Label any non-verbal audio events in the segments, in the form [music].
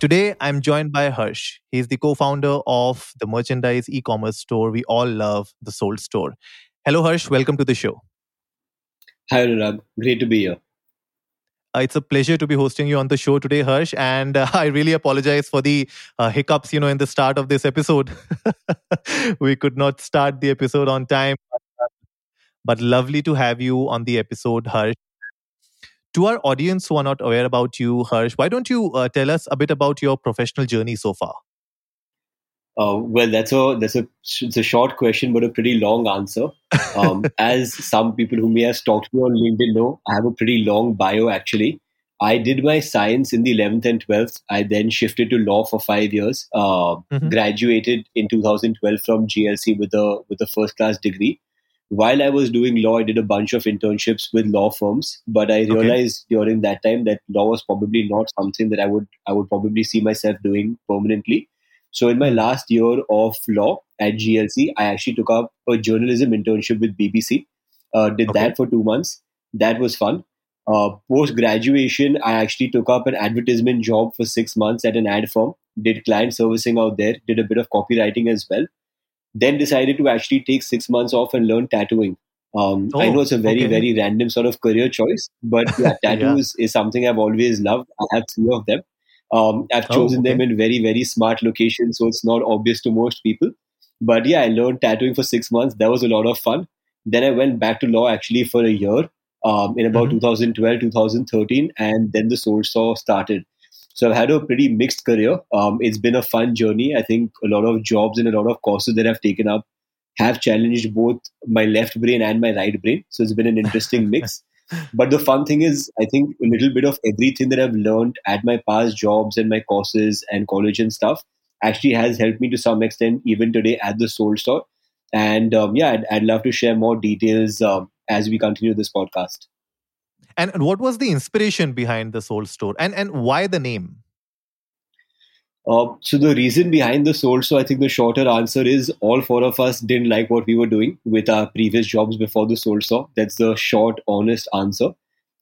Today, I'm joined by Harsh. He's the co founder of the merchandise e commerce store we all love, the Souled Store. Hello, Harsh. Welcome to the show. Hi, Anurag. Great to be here. Uh, it's a pleasure to be hosting you on the show today, Harsh. And uh, [laughs] I really apologize for the uh, hiccups, you know, in the start of this episode. [laughs] we could not start the episode on time. But lovely to have you on the episode, Harsh. To our audience who are not aware about you, Harsh, why don't you uh, tell us a bit about your professional journey so far? Uh, well, that's a that's a it's a short question, but a pretty long answer. [laughs] Um, as some people who may have stalked me on LinkedIn know, I have a pretty long bio. Actually, I did my science in the eleventh and twelfth. I then shifted to law for five years. Uh, mm-hmm. Graduated in 2012 from GLC with a with a first class degree. While I was doing law, I did a bunch of internships with law firms, but I realized okay. during that time that law was probably not something that I would I would probably see myself doing permanently. So in my last year of law at GLC, I actually took up a journalism internship with BBC. Uh, did okay. that for two months. That was fun. Uh, Post graduation, I actually took up an advertisement job for six months at an ad firm. Did client servicing out there. Did a bit of copywriting as well. Then decided to actually take six months off and learn tattooing. Um, oh, I know it's a very, okay. very random sort of career choice, but yeah, [laughs] tattoos yeah. is something I've always loved. I have three of them. Um, I've oh, chosen oh, okay. them in very, very smart locations, so it's not obvious to most people. But yeah, I learned tattooing for six months. That was a lot of fun. Then I went back to law actually for a year um, in about mm-hmm. 2012, 2013, and then the Souled Store started. So I've had a pretty mixed career. Um, it's been a fun journey. I think a lot of jobs and a lot of courses that I've taken up have challenged both my left brain and my right brain. So it's been an interesting mix [laughs] but the fun thing is, I think a little bit of everything that I've learned at my past jobs and my courses and college and stuff actually has helped me to some extent even today at the Souled Store. And um, yeah, I'd, I'd, love to share more details um, as we continue this podcast. And what was the inspiration behind the Souled Store, and and why the name? Uh, so the reason behind the Souled Store, I think the shorter answer is all four of us didn't like what we were doing with our previous jobs before the Souled Store. That's the short, honest answer.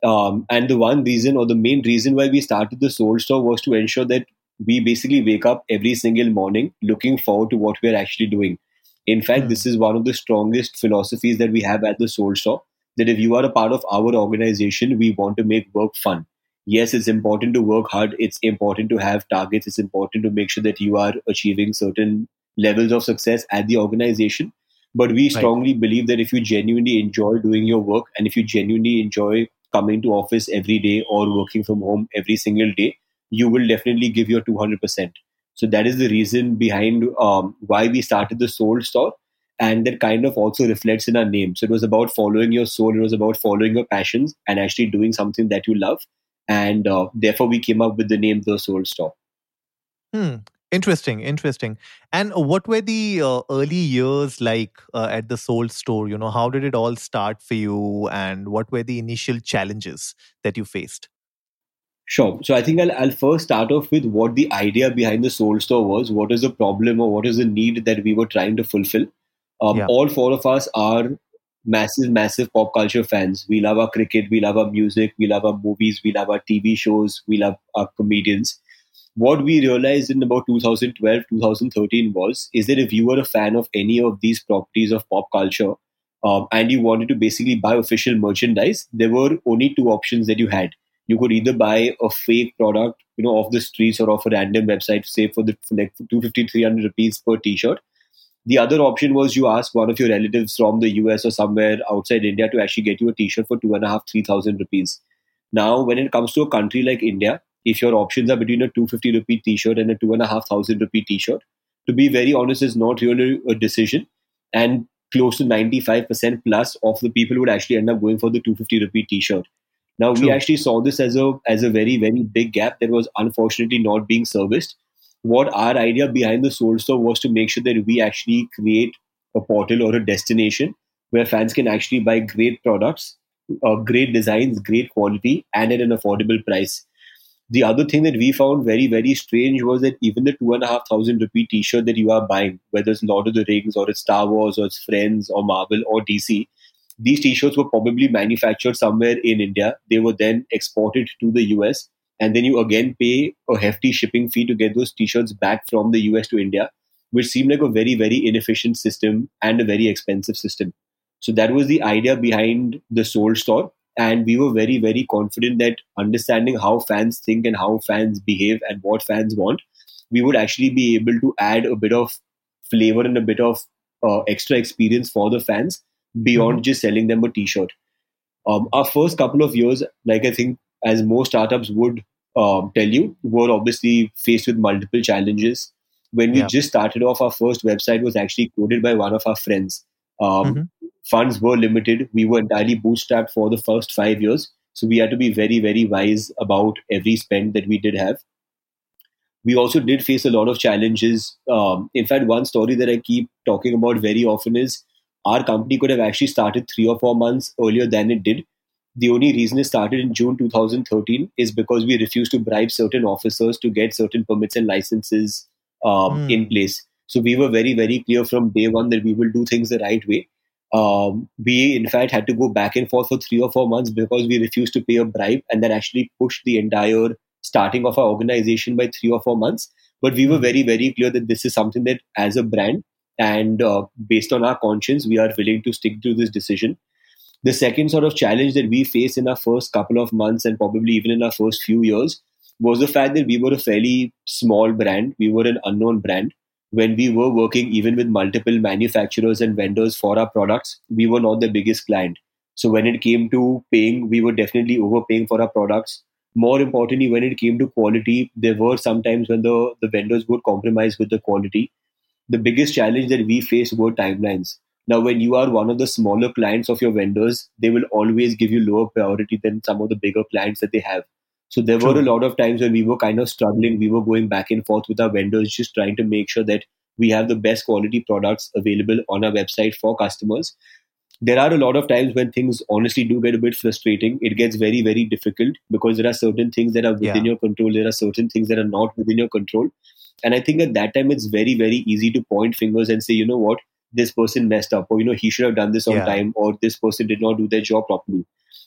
Um, and the one reason or the main reason why we started the Souled Store was to ensure that we basically wake up every single morning looking forward to what we're actually doing. In fact, mm. this is one of the strongest philosophies that we have at the Souled Store. That if you are a part of our organization, we want to make work fun yes, it's important to work hard. It's important to have targets. It's important to make sure that you are achieving certain levels of success at the organization. But we strongly right. believe that if you genuinely enjoy doing your work and if you genuinely enjoy coming to office every day or working from home every single day, you will definitely give your 200%. So that is the reason behind um, why we started the Souled Store. And that kind of also reflects in our name. So it was about following your soul, it was about following your passions and actually doing something that you love. And uh, therefore we came up with the name the Souled Store hmm. Interesting. Interesting. And what were the uh, early years like uh, at the Souled Store? You know how did it all start for you? And what were the initial challenges that you faced? Sure. So I think I'll, I'll first start off with what the idea behind the Souled Store was. What is the problem or what is the need that we were trying to fulfill? Um, yeah. All four of us are massive, massive pop culture fans. We love our cricket, we love our music, we love our movies, we love our TV shows, we love our comedians. What we realized in about 2012, 2013 was is that if you were a fan of any of these properties of pop culture um, and you wanted to basically buy official merchandise, there were only two options that you had. You could either buy a fake product, you know, off the streets or off a random website, say for the for like 250, 300 rupees per t-shirt, the other option was you ask one of your relatives from the US or somewhere outside India to actually get you a t-shirt for two and a half, three thousand rupees. Now, when it comes to a country like India, if your options are between a 250 rupee t-shirt and a two and a half thousand rupee t-shirt, to be very honest, is not really a decision. And close to 95% plus of the people would actually end up going for the 250 rupee t-shirt. Now True. we actually saw this as a as a very very big gap that was unfortunately not being serviced what our idea behind the Souled Store was to make sure that we actually create a portal or a destination where fans can actually buy great products, uh, great designs, great quality, and at an affordable price. The other thing that we found very, very strange was that even the two and a half thousand rupee t shirt that you are buying, whether it's Lord of the Rings or it's Star Wars or it's Friends or Marvel or DC, these t shirts were probably manufactured somewhere in India. They were then exported to the US and then you again pay a hefty shipping fee to get those t-shirts back from the US to India, which seemed like a very very inefficient system and a very expensive system. So that was the idea behind the Souled Store, and we were very very confident that understanding how fans think and how fans behave and what fans want, we would actually be able to add a bit of flavor and a bit of uh, extra experience for the fans beyond mm-hmm. just selling them a t-shirt. Um, our first couple of years, like I think as most startups would um, tell you, were obviously faced with multiple challenges. When we yeah. just started off, our first website was actually coded by one of our friends. Um, mm-hmm. Funds were limited. We were entirely bootstrapped for the first five years. So we had to be very, very wise about every spend that we did have. We also did face a lot of challenges. Um, in fact, one story that I keep talking about very often is our company could have actually started three or four months earlier than it did the only reason it started in June 2013 is because we refused to bribe certain officers to get certain permits and licenses um, mm. in place. So we were very, very clear from day one that we will do things the right way. Um, we, in fact, had to go back and forth for three or four months because we refused to pay a bribe, and that actually pushed the entire starting of our organization by three or four months. But we were hmm. very, very clear that this is something that, as a brand, and uh, based on our conscience, we are willing to stick to this decision. The second sort of challenge that we faced in our first couple of months and probably even in our first few years was the fact that we were a fairly small brand. We were an unknown brand. When we were working even with multiple manufacturers and vendors for our products, we were not the biggest client. So when it came to paying, we were definitely overpaying for our products. More importantly, when it came to quality, there were sometimes when the, the vendors would compromise with the quality. The biggest challenge that we faced were timelines. Now, when you are one of the smaller clients of your vendors, they will always give you lower priority than some of the bigger clients that they have. So there True. were a lot of times when we were kind of struggling. We were going back and forth with our vendors, just trying to make sure that we have the best quality products available on our website for customers. There are a lot of times when things honestly do get a bit frustrating. It gets very, very difficult because there are certain things that are within yeah. your control. There are certain things that are not within your control. And I think at that time, it's very, very easy to point fingers and say, you know what, this person messed up or you know he should have done this on yeah. time or this person did not do their job properly.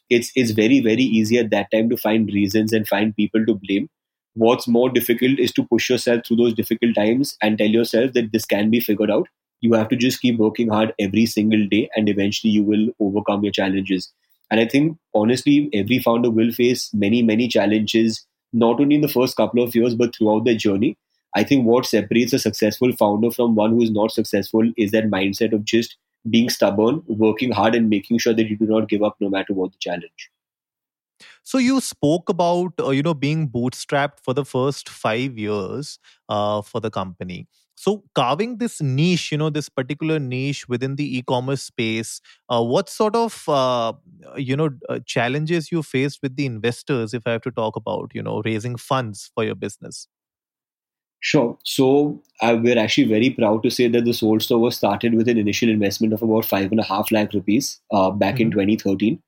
It's it's very very easy at that time to find reasons and find people to blame. What's more difficult is to push yourself through those difficult times and tell yourself that this can be figured out. You have to just keep working hard every single day and eventually you will overcome your challenges. And i think honestly every founder will face many many challenges not only in the first couple of years but throughout their journey I think what separates a successful founder from one who is not successful is that mindset of just being stubborn, working hard, and making sure that you do not give up no matter what the challenge. So you spoke about uh, you know being bootstrapped for the first five years uh, for the company. So carving this niche, you know, this particular niche within the e-commerce space, uh, what sort of uh, you know uh, challenges you faced with the investors? If I have to talk about you know raising funds for your business. Sure. So uh, we're actually very proud to say that the Souled Store was started with an initial investment of about five and a half lakh rupees uh, back mm-hmm. in 2013.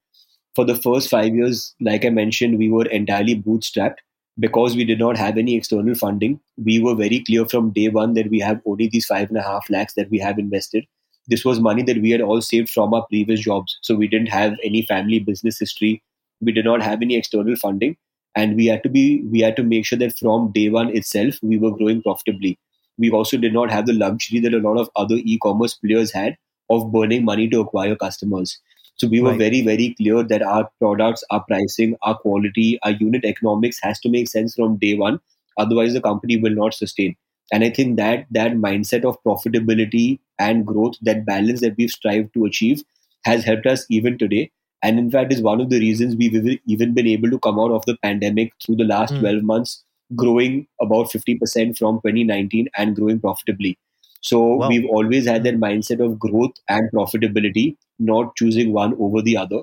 For the first five years, like I mentioned, we were entirely bootstrapped because we did not have any external funding. We were very clear from day one that we have only these five and a half lakhs that we have invested. This was money that we had all saved from our previous jobs. So we didn't have any family business history. We did not have any external funding and we had to be we had to make sure that from day one itself we were growing profitably. We also did not have the luxury that a lot of other e-commerce players had of burning money to acquire customers. So we were right. very very clear that our products our pricing our quality our unit economics has to make sense from day one. Otherwise the company will not sustain. And i think that that mindset of profitability and growth that balance that we've strived to achieve has helped us even today and in fact is one of the reasons we've even been able to come out of the pandemic through the last mm. 12 months growing about 50% from 2019 and growing profitably so wow. we've always had that mindset of growth and profitability not choosing one over the other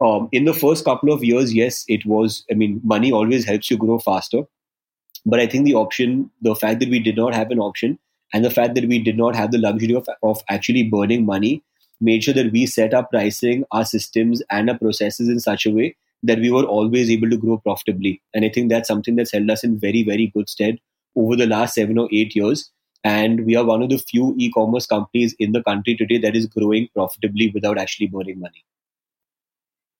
um, in the first couple of years yes it was i mean money always helps you grow faster But I think the option, the fact that we did not have an option, and the fact that we did not have the luxury of, of actually burning money made sure that we set our pricing, our systems, and our processes in such a way that we were always able to grow profitably. And I think that's something that's held us in very, very good stead over the last seven or eight years. And we are one of the few e commerce companies in the country today that is growing profitably without actually burning money.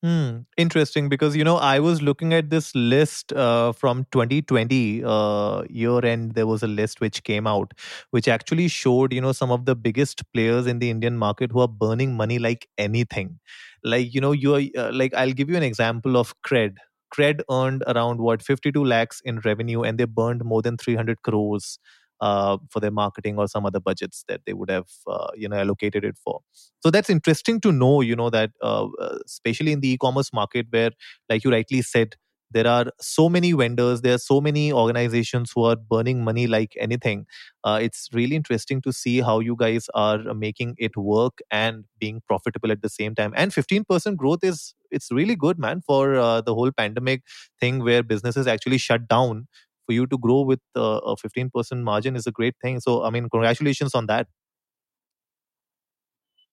Hmm. Interesting, because you know I was looking at this list uh, from 2020 uh, year end. There was a list which came out, which actually showed you know some of the biggest players in the Indian market who are burning money like anything. Like you know you are uh, like I'll give you an example of Cred. Cred earned around what 52 lakhs in revenue, and they burned more than 300 crores uh, for their marketing or some other budgets that they would have uh, you know allocated it for. So that's interesting to know you know that uh, uh, especially in the e-commerce market where like you rightly said there are so many vendors there are so many organizations who are burning money like anything. Uh, it's really interesting to see how you guys are making it work and being profitable at the same time. And 15% growth is it's really good man for the whole pandemic thing where businesses actually shut down for you to grow with uh, a 15% margin is a great thing. So, I mean, congratulations on that.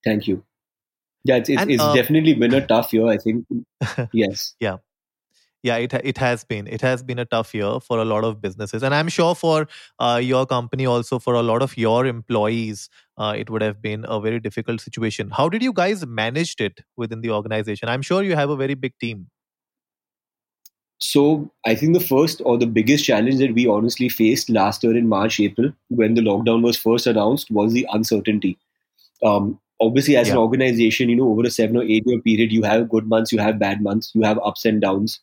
Thank you. Yeah, it's, it's, and, it's uh, definitely been a [laughs] tough year, I think. [laughs] yes. yeah. Yeah, it it has been it has been a tough year for a lot of businesses, and I'm sure for uh, your company also for a lot of your employees, uh, it would have been a very difficult situation. How did you guys managed it within the organization? I'm sure you have a very big team. So I think the first or the biggest challenge that we honestly faced last year in March, April, when the lockdown was first announced, was the uncertainty. Um, obviously, as yeah. an organization, you know, over a seven or eight year period, you have good months, you have bad months, you have ups and downs,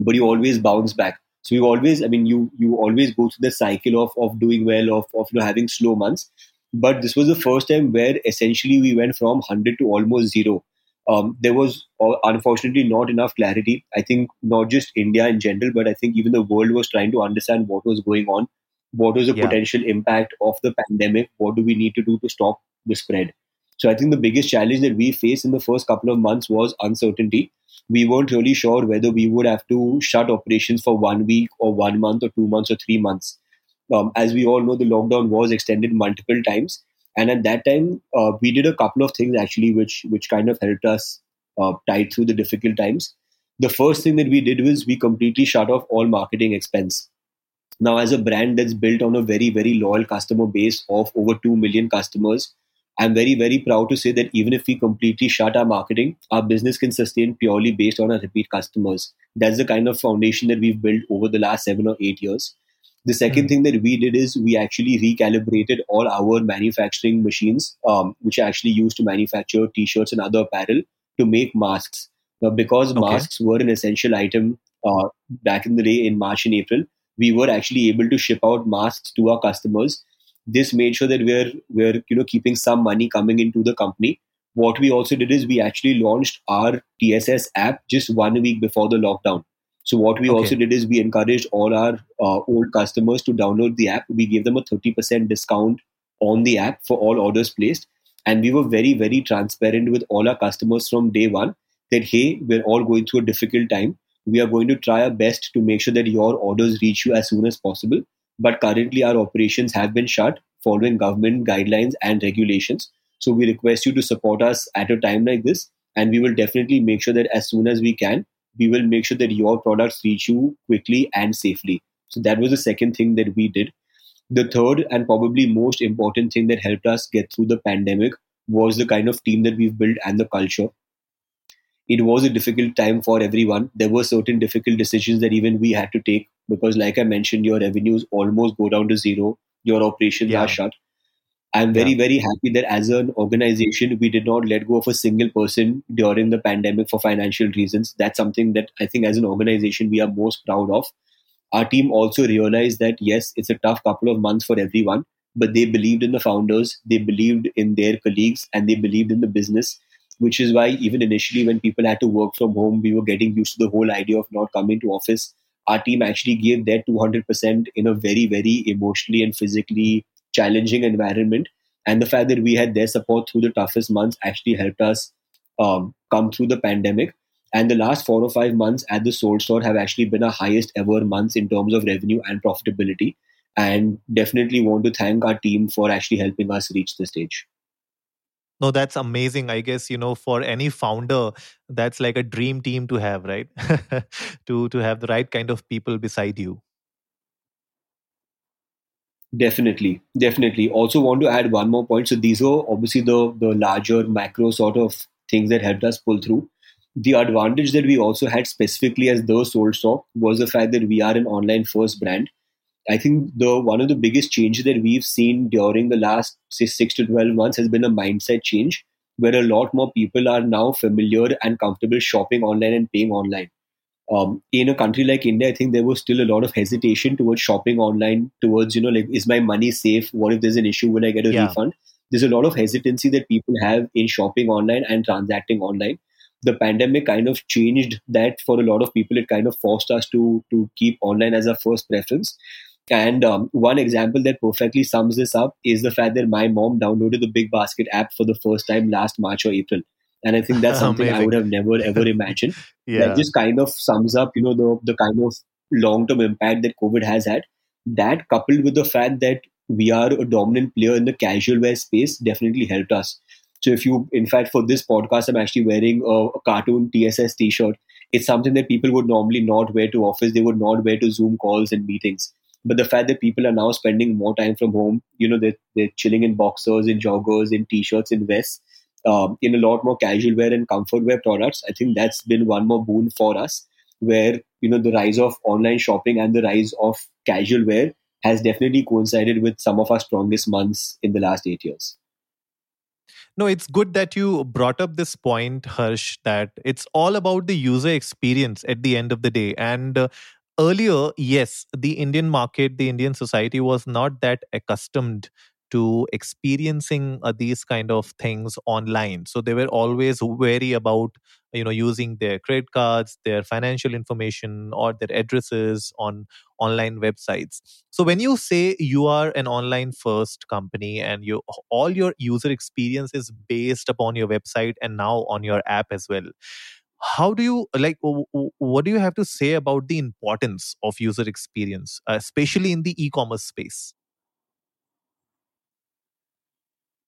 but you always bounce back. So you always, I mean, you you always go through the cycle of of doing well, of of you know having slow months. But this was the first time where essentially we went from hundred to almost zero um, there was uh, unfortunately not enough clarity. I think not just India in general, but I think even the world was trying to understand what was going on, what was the yeah. potential impact of the pandemic, what do we need to do to stop the spread. So I think the biggest challenge that we faced in the first couple of months was uncertainty. We weren't really sure whether we would have to shut operations for one week or one month or two months or three months. Um, as we all know, the lockdown was extended multiple times and at that time, uh, we did a couple of things actually, which which kind of helped us uh, tide through the difficult times. The first thing that we did was we completely shut off all marketing expense. Now, as a brand that's built on a very very loyal customer base of over two million customers, I'm very very proud to say that even if we completely shut our marketing, our business can sustain purely based on our repeat customers. That's the kind of foundation that we've built over the last seven or eight years. The second mm. thing that we did is we actually recalibrated all our manufacturing machines, um, which are actually used to manufacture t-shirts and other apparel, to make masks. Now, because okay. masks were an essential item uh, back in the day in March and April, we were actually able to ship out masks to our customers. This made sure that we're we're you know keeping some money coming into the company. What we also did is we actually launched our TSS app just one week before the lockdown. So what we okay. also did is we encouraged all our uh, old customers to download the app. We gave them a 30% discount on the app for all orders placed. And we were very, very transparent with all our customers from day one that, hey, we're all going through a difficult time. We are going to try our best to make sure that your orders reach you as soon as possible. But currently, our operations have been shut following government guidelines and regulations. So we request you to support us at a time like this. And we will definitely make sure that as soon as we can, we will make sure that your products reach you quickly and safely. So that was the second thing that we did. The third and probably most important thing that helped us get through the pandemic was the kind of team that we've built and the culture. It was a difficult time for everyone. There were certain difficult decisions that even we had to take because, like I mentioned, your revenues almost go down to zero, your operations yeah. are shut. I'm very, yeah. very happy that as an organization, we did not let go of a single person during the pandemic for financial reasons. That's something that I think as an organization we are most proud of. Our team also realized that yes, it's a tough couple of months for everyone, but they believed in the founders, they believed in their colleagues, and they believed in the business. Which is why even initially when people had to work from home, we were getting used to the whole idea of not coming to office. Our team actually gave their 200% in a very, very emotionally and physically challenging environment. And the fact that we had their support through the toughest months actually helped us um, come through the pandemic. And the last four or five months at the Souled Store have actually been our highest ever months in terms of revenue and profitability. And definitely want to thank our team for actually helping us reach the stage. No, that's amazing. I guess, you know, for any founder, that's like a dream team to have, right? [laughs] to to have the right kind of people beside you. Definitely, definitely. Also, want to add one more point. So these are obviously the the larger macro sort of things that helped us pull through. The advantage that we also had specifically as the Souled Store was the fact that we are an online first brand. I think the one of the biggest changes that we've seen during the last say, six to twelve months has been a mindset change, where a lot more people are now familiar and comfortable shopping online and paying online um, in a country like India, I think there was still a lot of hesitation towards shopping online, towards, you know, like, is my money safe? What if there's an issue? Will I get a yeah. refund? There's a lot of hesitancy that people have in shopping online and transacting online. The pandemic kind of changed that for a lot of people. It kind of forced us to to keep online as our first preference. And um, one example that perfectly sums this up is the fact that my mom downloaded the Big Basket app for the first time last March or April and I think that's [laughs] something I would have never ever [laughs] imagined. yeah. That just kind of sums up, you know, the the kind of long term impact that COVID has had. That coupled with the fact that we are a dominant player in the casual wear space definitely helped us. So if you, in fact, for this podcast, I'm actually wearing a, a cartoon TSS T-shirt. It's something that people would normally not wear to office. They would not wear to Zoom calls and meetings. But the fact that people are now spending more time from home, you know, they're, they're chilling in boxers, in joggers, in t-shirts, in vests um, in a lot more casual wear and comfort wear products. I think that's been one more boon for us, where you know the rise of online shopping and the rise of casual wear has definitely coincided with some of our strongest months in the last eight years. No, it's good that you brought up this point, Harsh, that it's all about the user experience at the end of the day. And uh, earlier, yes, the Indian market, the Indian society was not that accustomed to experiencing uh, these kind of things online. So they were always wary about you know using their credit cards their financial information or their addresses on online websites. So when you say you are an online first company and you all your user experience is based upon your website and now on your app as well how do you like what do you have to say about the importance of user experience especially in the e-commerce space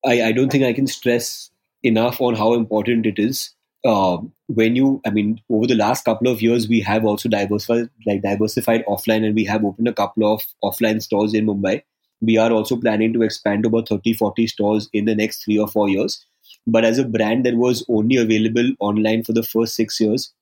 I, I don't think I can stress enough on how important it is. Uh, when you, I mean, over the last couple of years, we have also diversified, like diversified offline, and we have opened a couple of offline stores in Mumbai. We are also planning to expand to about 30, 40 stores in the next three or four years. But as a brand that was only available online for the first six years,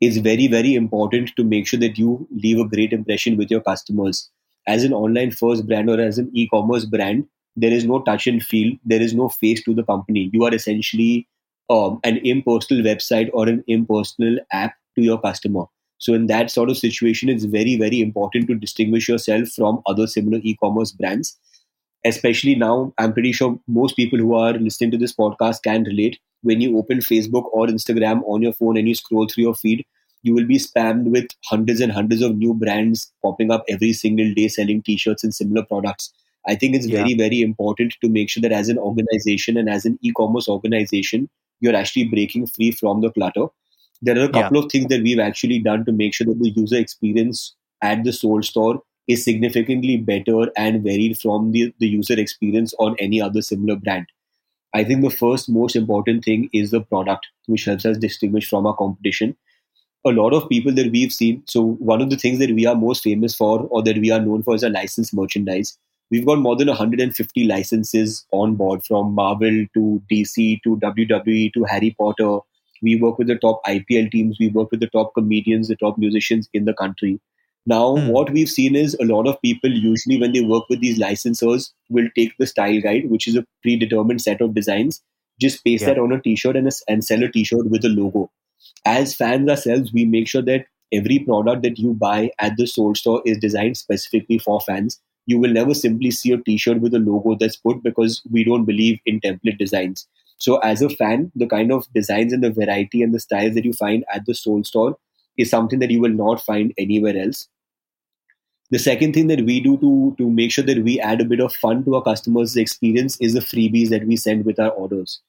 it's very, very important to make sure that you leave a great impression with your customers. As an online first brand or as an e commerce brand, there is no touch and feel. There is no face to the company. You are essentially um, an impersonal website or an impersonal app to your customer. So in that sort of situation it's very very important to distinguish yourself from other similar e-commerce brands. Especially now i'm pretty sure most people who are listening to this podcast can relate. When you open facebook or instagram on your phone and you scroll through your feed you will be spammed with hundreds and hundreds of new brands popping up every single day selling t-shirts and similar products I think it's yeah. very, very important to make sure that as an organization and as an e commerce organization, you're actually breaking free from the clutter. There are a couple yeah. of things that we've actually done to make sure that the user experience at the Souled Store is significantly better and varied from the, the user experience on any other similar brand. I think the first most important thing is the product, which helps us distinguish from our competition. A lot of people that we've seen, so one of the things that we are most famous for or that we are known for is our licensed merchandise we've got more than 150 licenses on board from Marvel to DC to WWE to Harry Potter. We work with the top IPL teams, we work with the top comedians, the top musicians in the country. Now, mm. what we've seen is a lot of people usually, when they work with these licensors, will take the style guide, which is a predetermined set of designs, just paste yeah. that on a t shirt and, and sell a t shirt with a logo. As fans ourselves, we make sure that every product that you buy at the Souled Store is designed specifically for fans you will never simply see a t-shirt with a logo that's put because we don't believe in template designs. So as a fan the kind of designs and the variety and the styles that you find at the Souled Store is something that you will not find anywhere else. The second thing that we do to to make sure that we add a bit of fun to our customers experience is the freebies that we send with our orders.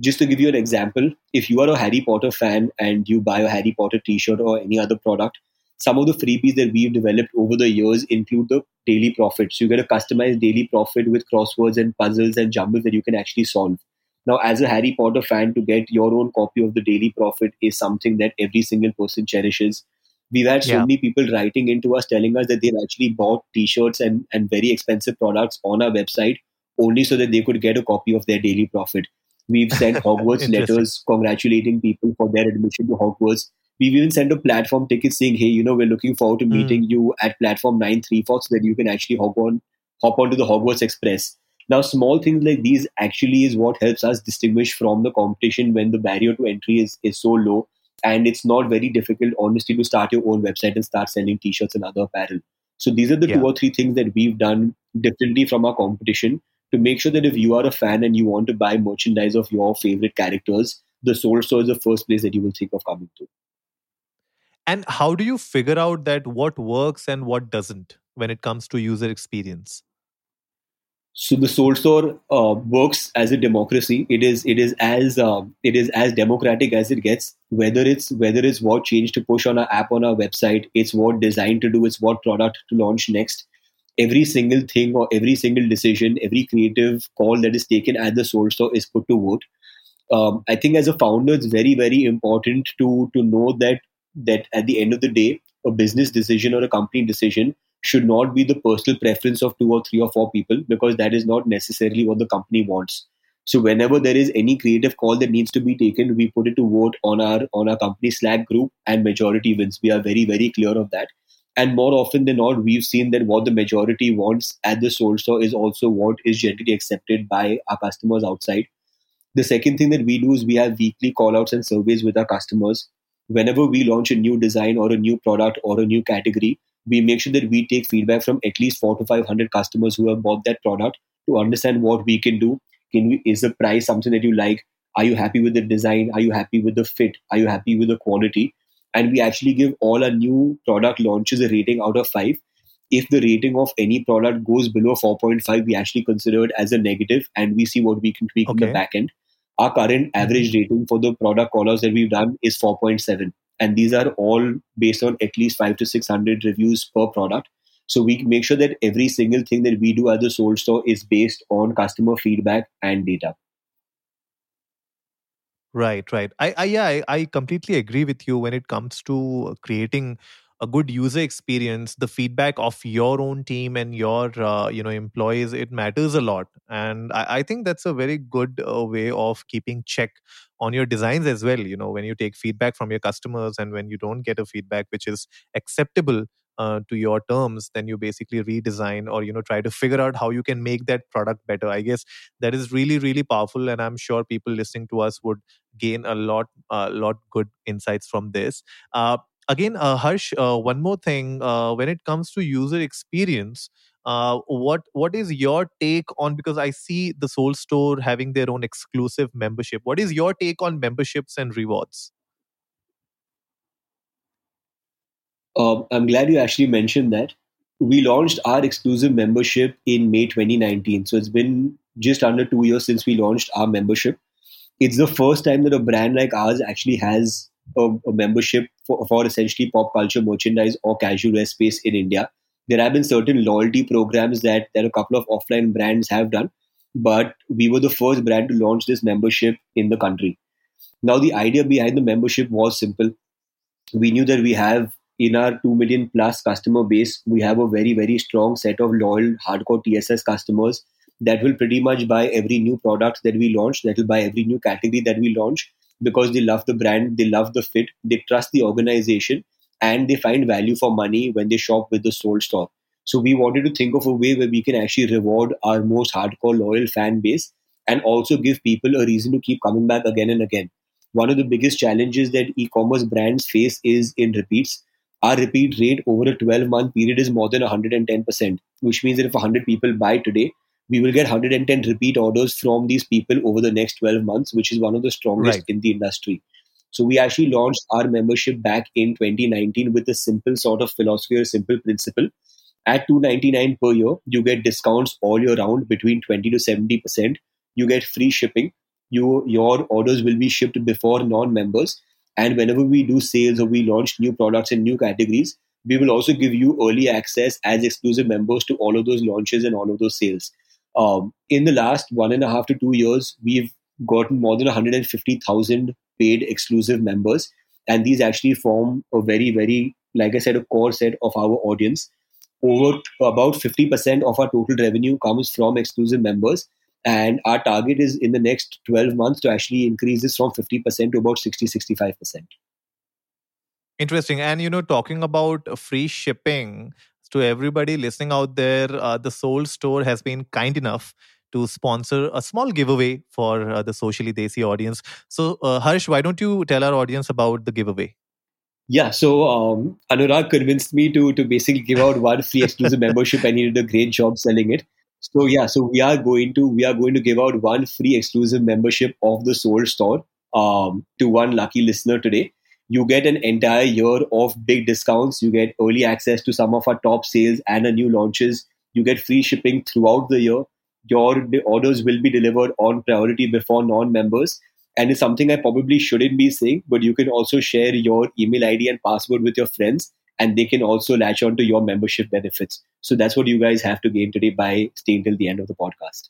Just to give you an example, if you are a Harry Potter fan and you buy a Harry Potter t-shirt or any other product, some of the freebies that we've developed over the years include the Daily Prophet. So you get a customized Daily Prophet with crosswords and puzzles and jumbles that you can actually solve. Now, as a Harry Potter fan, to get your own copy of the Daily Prophet is something that every single person cherishes. We've had so yeah. many people writing into us telling us that they've actually bought t-shirts and, and very expensive products on our website only so that they could get a copy of their Daily Prophet. We've sent [laughs] Hogwarts letters congratulating people for their admission to Hogwarts. We've even sent a platform ticket saying, "Hey, you know, we're looking forward to hmm. meeting mm. you at platform nine three four, so that you can actually hop on, hop onto the Hogwarts Express." Now, small things like these actually is what helps us distinguish from the competition when the barrier to entry is, is so low. And it's not very difficult, honestly, to start your own website and start selling t shirts and other apparel. So, these are the yeah. two or three things that we've done differently from our competition to make sure that if you are a fan and you want to buy merchandise of your favorite characters, the Souled Store is the first place that you will think of coming to. And how do you figure out that what works and what doesn't when it comes to user experience? So the Souled Store uh, works as a democracy. It is it is as um, it is as democratic as it gets. Whether it's whether it's what change to push on our app on our website, it's what design to do, it's what product to launch next. Every single thing or every single decision, every creative call that is taken at the Souled Store is put to vote. Um, I think as a founder, it's very very important to to know that that at the end of the day, a business decision or a company decision should not be the personal preference of two or three or four people because that is not necessarily what the company wants. So whenever there is any creative call that needs to be taken, we put it to vote on our on our company Slack group and majority wins. We are very, very clear of that. And more often than not, we've seen that what the majority wants at the Souled Store is also what is generally accepted by our customers outside. The second thing that we do is we have weekly callouts and surveys with our customers. Whenever we launch a new design or a new product or a new category, we make sure that we take feedback from at least four to five hundred customers who have bought that product to understand what we can do. Can we is the price something that you like? Are you happy with the design? Are you happy with the fit? Are you happy with the quality? And we actually give all our new product launches a rating out of five. If the rating of any product goes below 4.5, we actually consider it as a negative and we see what we can tweak okay. in the back end. Our current mm-hmm. average rating for the product callers that we've done is 4.7 and these are all based on at least five to six hundred reviews per product. So we make sure that every single thing that we do at the Souled Store is based on customer feedback and data. Right, right. I, I yeah, I, I completely agree with you when it comes to creating a good user experience the feedback of your own team and your uh, you know employees it matters a lot. And i, I think that's a very good uh, way of keeping check on your designs as well you know when you take feedback from your customers and when you don't get a feedback which is acceptable uh, to your terms then you basically redesign or you know try to figure out how you can make that product better. I guess that is really really powerful and i'm sure people listening to us would gain a lot a uh, lot good insights from this. Uh, again, uh, Harsh, uh, one more thing. Uh, when it comes to user experience, uh, what what is your take on? Because I see the Souled Store having their own exclusive membership. What is your take on memberships and rewards? Um, I'm glad you actually mentioned that. We launched our exclusive membership in May 2019. So it's been just under two years since we launched our membership. It's the first time that a brand like ours actually has a, a membership for, for essentially pop culture merchandise or casual wear space in India. There have been certain loyalty programs that, that a couple of offline brands have done, but we were the first brand to launch this membership in the country. Now, the idea behind the membership was simple. We knew that we have in our 2 million plus customer base, we have a very, very strong set of loyal hardcore TSS customers that will pretty much buy every new product that we launch, that will buy every new category that we launch, because they love the brand, they love the fit, they trust the organization, and they find value for money when they shop with the Souled Store. So we wanted to think of a way where we can actually reward our most hardcore loyal fan base and also give people a reason to keep coming back again and again. One of the biggest challenges that e-commerce brands face is in repeats. Our repeat rate over a 12 month period is more than 110%, which means that if 100 people buy today, we will get 110 repeat orders from these people over the next 12 months, which is one of the strongest right. in the industry. So we actually launched our membership back in 2019 with a simple sort of philosophy or simple principle. At 299 per year, you get discounts all year round between 20 to 70%. You get free shipping. you your orders will be shipped before non-members. And whenever we do sales or we launch new products in new categories, we will also give you early access as exclusive members to all of those launches and all of those sales. Um, in the last one and a half to two years, we've gotten more than 150,000 paid exclusive members. And these actually form a very, very, like I said, a core set of our audience. Over about 50% of our total revenue comes from exclusive members. And our target is in the next 12 months to actually increase this from 50% to about 60, 65%. Interesting. And, you know, talking about free shipping to everybody listening out there, uh, the Souled Store has been kind enough to sponsor a small giveaway for uh, the Socially Desi audience. So, uh, Harsh, why don't you tell our audience about the giveaway? Yeah, so um, Anurag convinced me to to basically give out one free exclusive membership, and he did a great job selling it. So yeah, so we are going to we are going to give out one free exclusive membership of the Souled Store um, to one lucky listener today. You get an entire year of big discounts. You get early access to some of our top sales and our new launches. You get free shipping throughout the year. Your orders will be delivered on priority before non-members and it's something I probably shouldn't be saying, but you can also share your email ID and password with your friends, and they can also latch on to your membership benefits. So that's what you guys have to gain today by staying till the end of the podcast.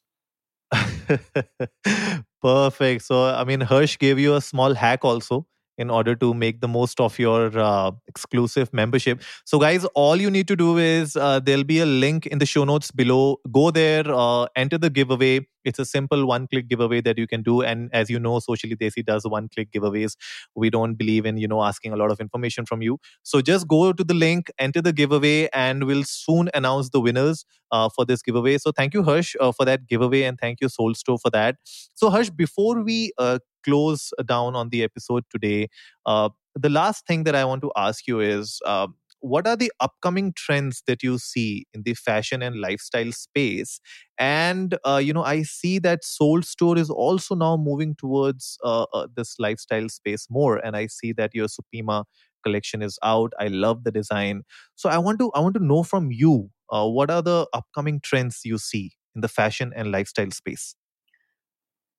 [laughs] Perfect. So, I mean, Harsh gave you a small hack also in order to make the most of your uh, exclusive membership. So, guys, all you need to do is uh, there'll be a link in the show notes below. Go there, uh, enter the giveaway. It's a simple one click giveaway that you can do. And as you know, Socially Desi does one click giveaways. We don't believe in, you know, asking a lot of information from you. So just go to the link, enter the giveaway, and we'll soon announce the winners uh, for this giveaway. So thank you, Harsh, uh, for that giveaway. And thank you, Souled Store, for that. So, Harsh, before we uh, close down on the episode today, uh, the last thing that I want to ask you is uh, what are the upcoming trends that you see in the fashion and lifestyle space? And uh, you know i see that Souled Store is also now moving towards uh, uh, this lifestyle space more and i see that your supima collection is out. I love the design. So i want to i want to know from you uh, what are the upcoming trends you see in the fashion and lifestyle space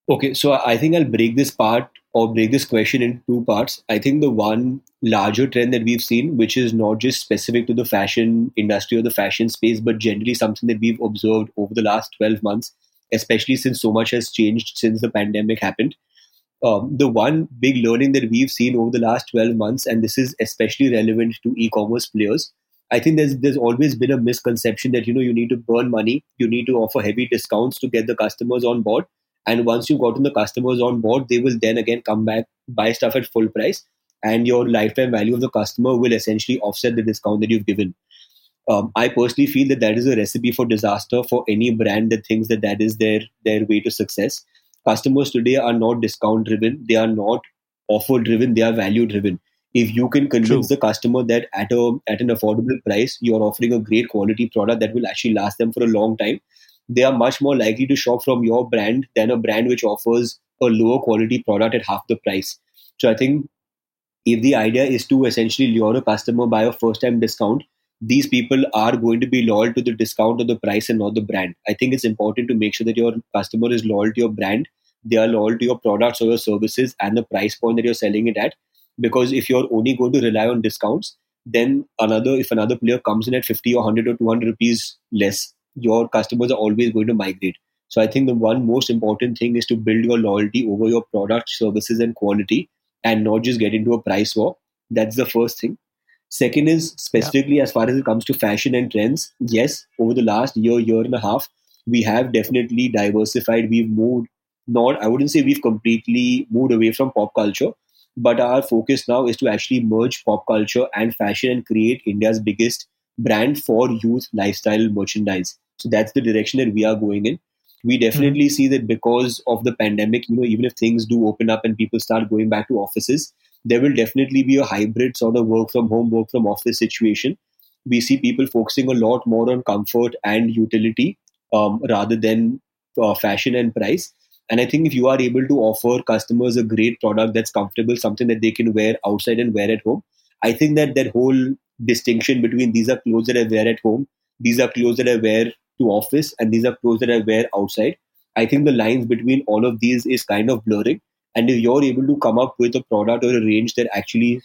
Okay, so I think I'll break this part or break this question in two parts. I think the one larger trend that we've seen, which is not just specific to the fashion industry or the fashion space, but generally something that we've observed over the last 12 months, especially since so much has changed since the pandemic happened. Um, the one big learning that we've seen over the last 12 months, and this is especially relevant to e commerce players, I think there's there's always been a misconception that you know you need to burn money, you need to offer heavy discounts to get the customers on board and once you've gotten the customers on board, they will then again come back, buy stuff at full price, and your lifetime value of the customer will essentially offset the discount that you've given. Um, I personally feel that that is a recipe for disaster for any brand that thinks that that is their their way to success. Customers today are not discount driven; they are not offer driven; they are value driven. If you can convince True. the customer that at a at an affordable price, you are offering a great quality product that will actually last them for a long time, they are much more likely to shop from your brand than a brand which offers a lower quality product at half the price. So I think if the idea is to essentially lure a customer by a first time discount, these people are going to be loyal to the discount or the price and not the brand. I think it's important to make sure that your customer is loyal to your brand, they are loyal to your products or your services and the price point that you're selling it at. Because if you're only going to rely on discounts, then another if another player comes in at 50 or 100 or 200 rupees less your customers are always going to migrate. So I think the one most important thing is to build your loyalty over your product, services, and quality, and not just get into a price war. That's the first thing. Second is specifically yeah. as far as it comes to fashion and trends. Yes, over the last year, year and a half, we have definitely diversified. We've moved, not I wouldn't say we've completely moved away from pop culture, but our focus now is to actually merge pop culture and fashion and create India's biggest brand for youth lifestyle merchandise. So that's the direction that we are going in. We definitely mm-hmm. see that because of the pandemic, you know, even if things do open up and people start going back to offices, there will definitely be a hybrid sort of work from home, work from office situation. We see people focusing a lot more on comfort and utility um, rather than uh, fashion and price. And I think if you are able to offer customers a great product that's comfortable, something that they can wear outside and wear at home, I think that that whole distinction between these are clothes that I wear at home, these are clothes that I wear to office and these are clothes that I wear outside. I think the lines between all of these is kind of blurring. And if you're able to come up with a product or a range that actually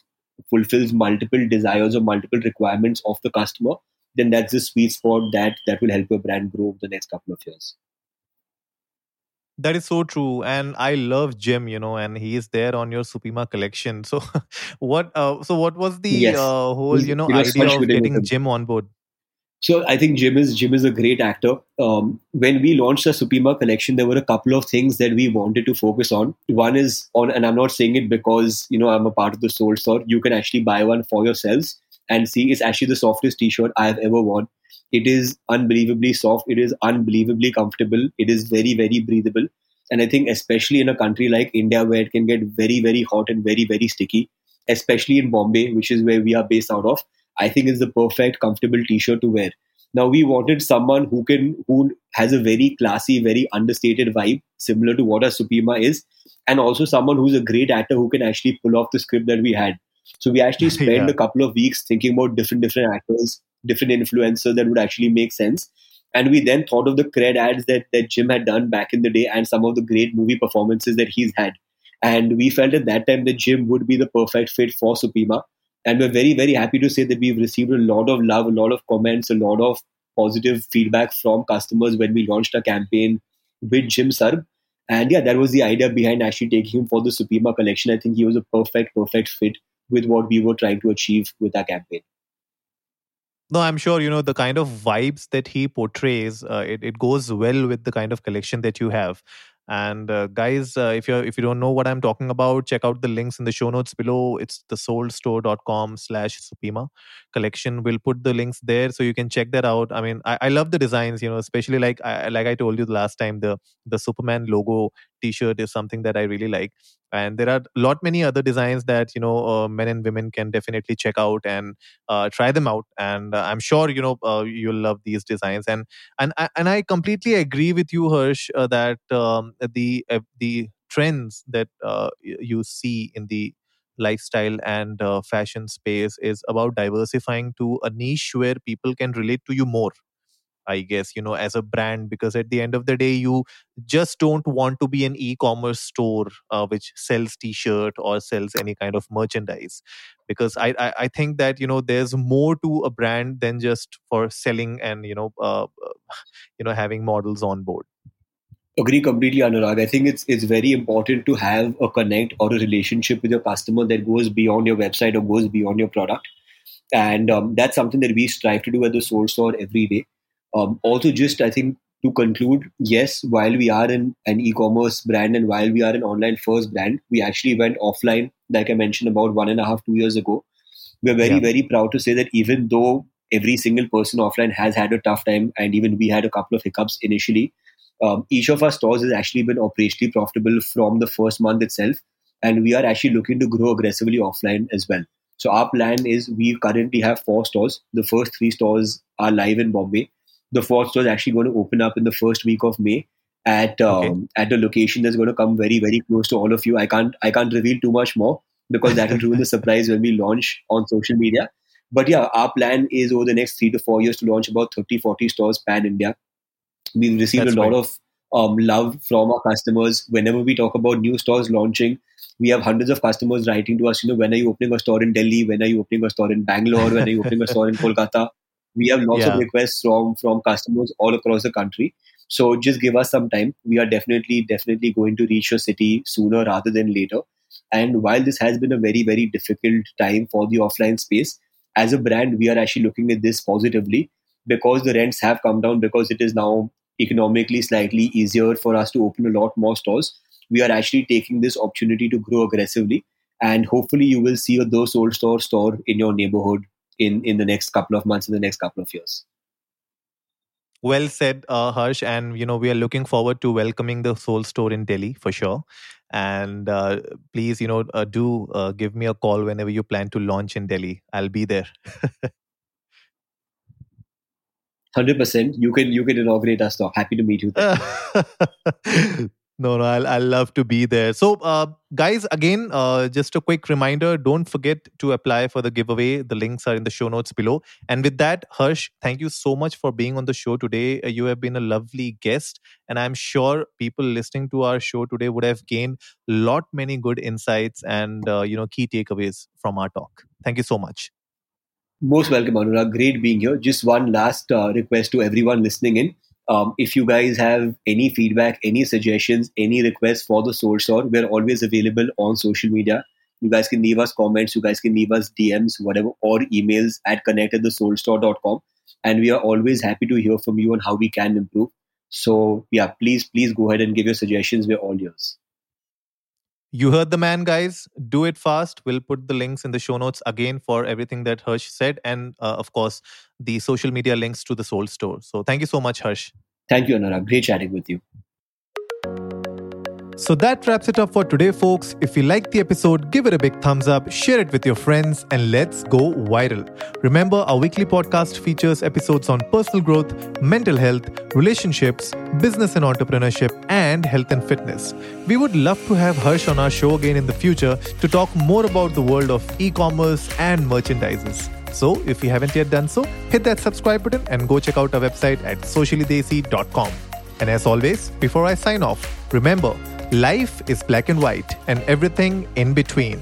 fulfills multiple desires or multiple requirements of the customer, then that's the sweet spot that that will help your brand grow over the next couple of years. That is so true, and I love Jim. You know, and he is there on your Supima collection. So, [laughs] what? Uh, so, what was the yes. uh, whole you know idea of getting Jim on board? So I think Jim is Jim is a great actor. Um, when we launched the Supima collection, there were a couple of things that we wanted to focus on. One is on, and I'm not saying it because you know I'm a part of the Souled Store. You can actually buy one for yourselves and see. It's actually the softest T-shirt I have ever worn. It is unbelievably soft. It is unbelievably comfortable. It is very very breathable. And I think especially in a country like India where it can get very very hot and very very sticky, especially in Bombay, which is where we are based out of I think is the perfect comfortable t-shirt to wear. Now we wanted someone who can who has a very classy, very understated vibe, similar to what a Supima is, and also someone who's a great actor who can actually pull off the script that we had. So we actually [laughs] spent yeah. a couple of weeks thinking about different different actors, different influencers that would actually make sense. And we then thought of the cred ads that, that Jim had done back in the day and some of the great movie performances that he's had. And we felt at that time that Jim would be the perfect fit for Supima and we're very very happy to say that we've received a lot of love a lot of comments a lot of positive feedback from customers when we launched a campaign with Jim Sarbh. And yeah that was the idea behind actually taking him for the supima collection. I think he was a perfect perfect fit with what we were trying to achieve with our campaign. No i'm sure you know the kind of vibes that he portrays uh, it, it goes well with the kind of collection that you have and uh, guys, uh, if you if you don't know what I'm talking about, check out the links in the show notes below. It's the souledstore.com slash Supima collection. We'll put the links there so you can check that out. I mean, I, I love the designs, you know, especially like I, like I told you the last time, the the Superman logo T-shirt is something that I really like. And there are a lot many other designs that you know uh, men and women can definitely check out and uh, try them out. And uh, i'm sure you know uh, you'll love these designs. And and and i completely agree with you Harsh uh, that um, the uh, the trends that you see in the lifestyle and fashion space is about diversifying to a niche where people can relate to you more I guess, you know, as a brand, because at the end of the day, you just don't want to be an e commerce store uh, which sells t shirt or sells any kind of merchandise. Because I, I, I, think that, you know, there's more to a brand than just for selling and, you know, uh, you know, having models on board. Agree completely, Anurag. I think it's it's very important to have a connect or a relationship with your customer that goes beyond your website or goes beyond your product, and um, that's something that we strive to do at the Souled Store every day. Um, also, just I think to conclude, yes, while we are in an e-commerce brand and while we are an online first brand, we actually went offline, like I mentioned about one and a half, two years ago. We're very, yeah. very proud to say that even though every single person offline has had a tough time, and even we had a couple of hiccups initially, um, each of our stores has actually been operationally profitable from the first month itself. And we are actually looking to grow aggressively offline as well. So our plan is we currently have four stores. The first three stores are live in Bombay the fourth store is actually going to open up in the first week of May at um, okay. at a location that's going to come very very close to all of you. I can't I can't reveal too much more because that will ruin the surprise when we launch on social media. But yeah, our plan is over the next three to four years to launch about 30, 40 stores pan India. We've received that's a lot right. of um, love from our customers. Whenever we talk about new stores launching, we have hundreds of customers writing to us, you know, when are you opening a store in Delhi? When are you opening a store in Bangalore? When are you opening a store in Kolkata? We have lots yeah. of requests from from customers all across the country. So just give us some time. We are definitely definitely going to reach your city sooner rather than later. And while this has been a very very difficult time for the offline space as a brand we are actually looking at this positively because the rents have come down because it is now economically slightly easier for us to open a lot more stores. We are actually taking this opportunity to grow aggressively. And hopefully you will see a The Souled Store store in your neighborhood in in the next couple of months in the next couple of years. Well said uh, harsh. And you know we are looking forward to welcoming the souled store in delhi for sure. And uh, please you know uh, do uh, give me a call whenever you plan to launch in delhi. I'll be there. [laughs] 100% you can you can inaugurate us though happy to meet you. there. [laughs] [laughs] No, no, I'll, I'll love to be there. So, uh, guys, again, uh, just a quick reminder don't forget to apply for the giveaway. The links are in the show notes below. And with that, Harsh, thank you so much for being on the show today. Uh, you have been a lovely guest. And I'm sure people listening to our show today would have gained lot many good insights and, uh, you know, key takeaways from our talk. Thank you so much. Most welcome, Anurag. Great being here. Just one last uh, request to everyone listening in um, if you guys have any feedback, any suggestions, any requests for the Souled Store, we're always available on social media. You guys can leave us comments, you guys can leave us DMs, whatever, or emails at connect at thesouledstore.com. And we are always happy to hear from you on how we can improve. So, yeah, please, please go ahead and give your suggestions. We're all yours. You heard the man, guys. Do it fast. We'll put the links in the show notes again for everything that Harsh said, and uh, of course, the social media links to the Souled Store. So, thank you so much, Harsh. Thank you, Anurag. Great chatting with you. So that wraps it up for today, folks. If you liked the episode, give it a big thumbs up, share it with your friends, and let's go viral. Remember, our weekly podcast features episodes on personal growth, mental health, relationships, business and entrepreneurship, and health and fitness. We would love to have Harsh on our show again in the future to talk more about the world of e commerce and merchandises. So, if you haven't yet done so, hit that subscribe button and go check out our website at sociallydesi.com. And as always, before I sign off, remember, Life is black and white and everything in between.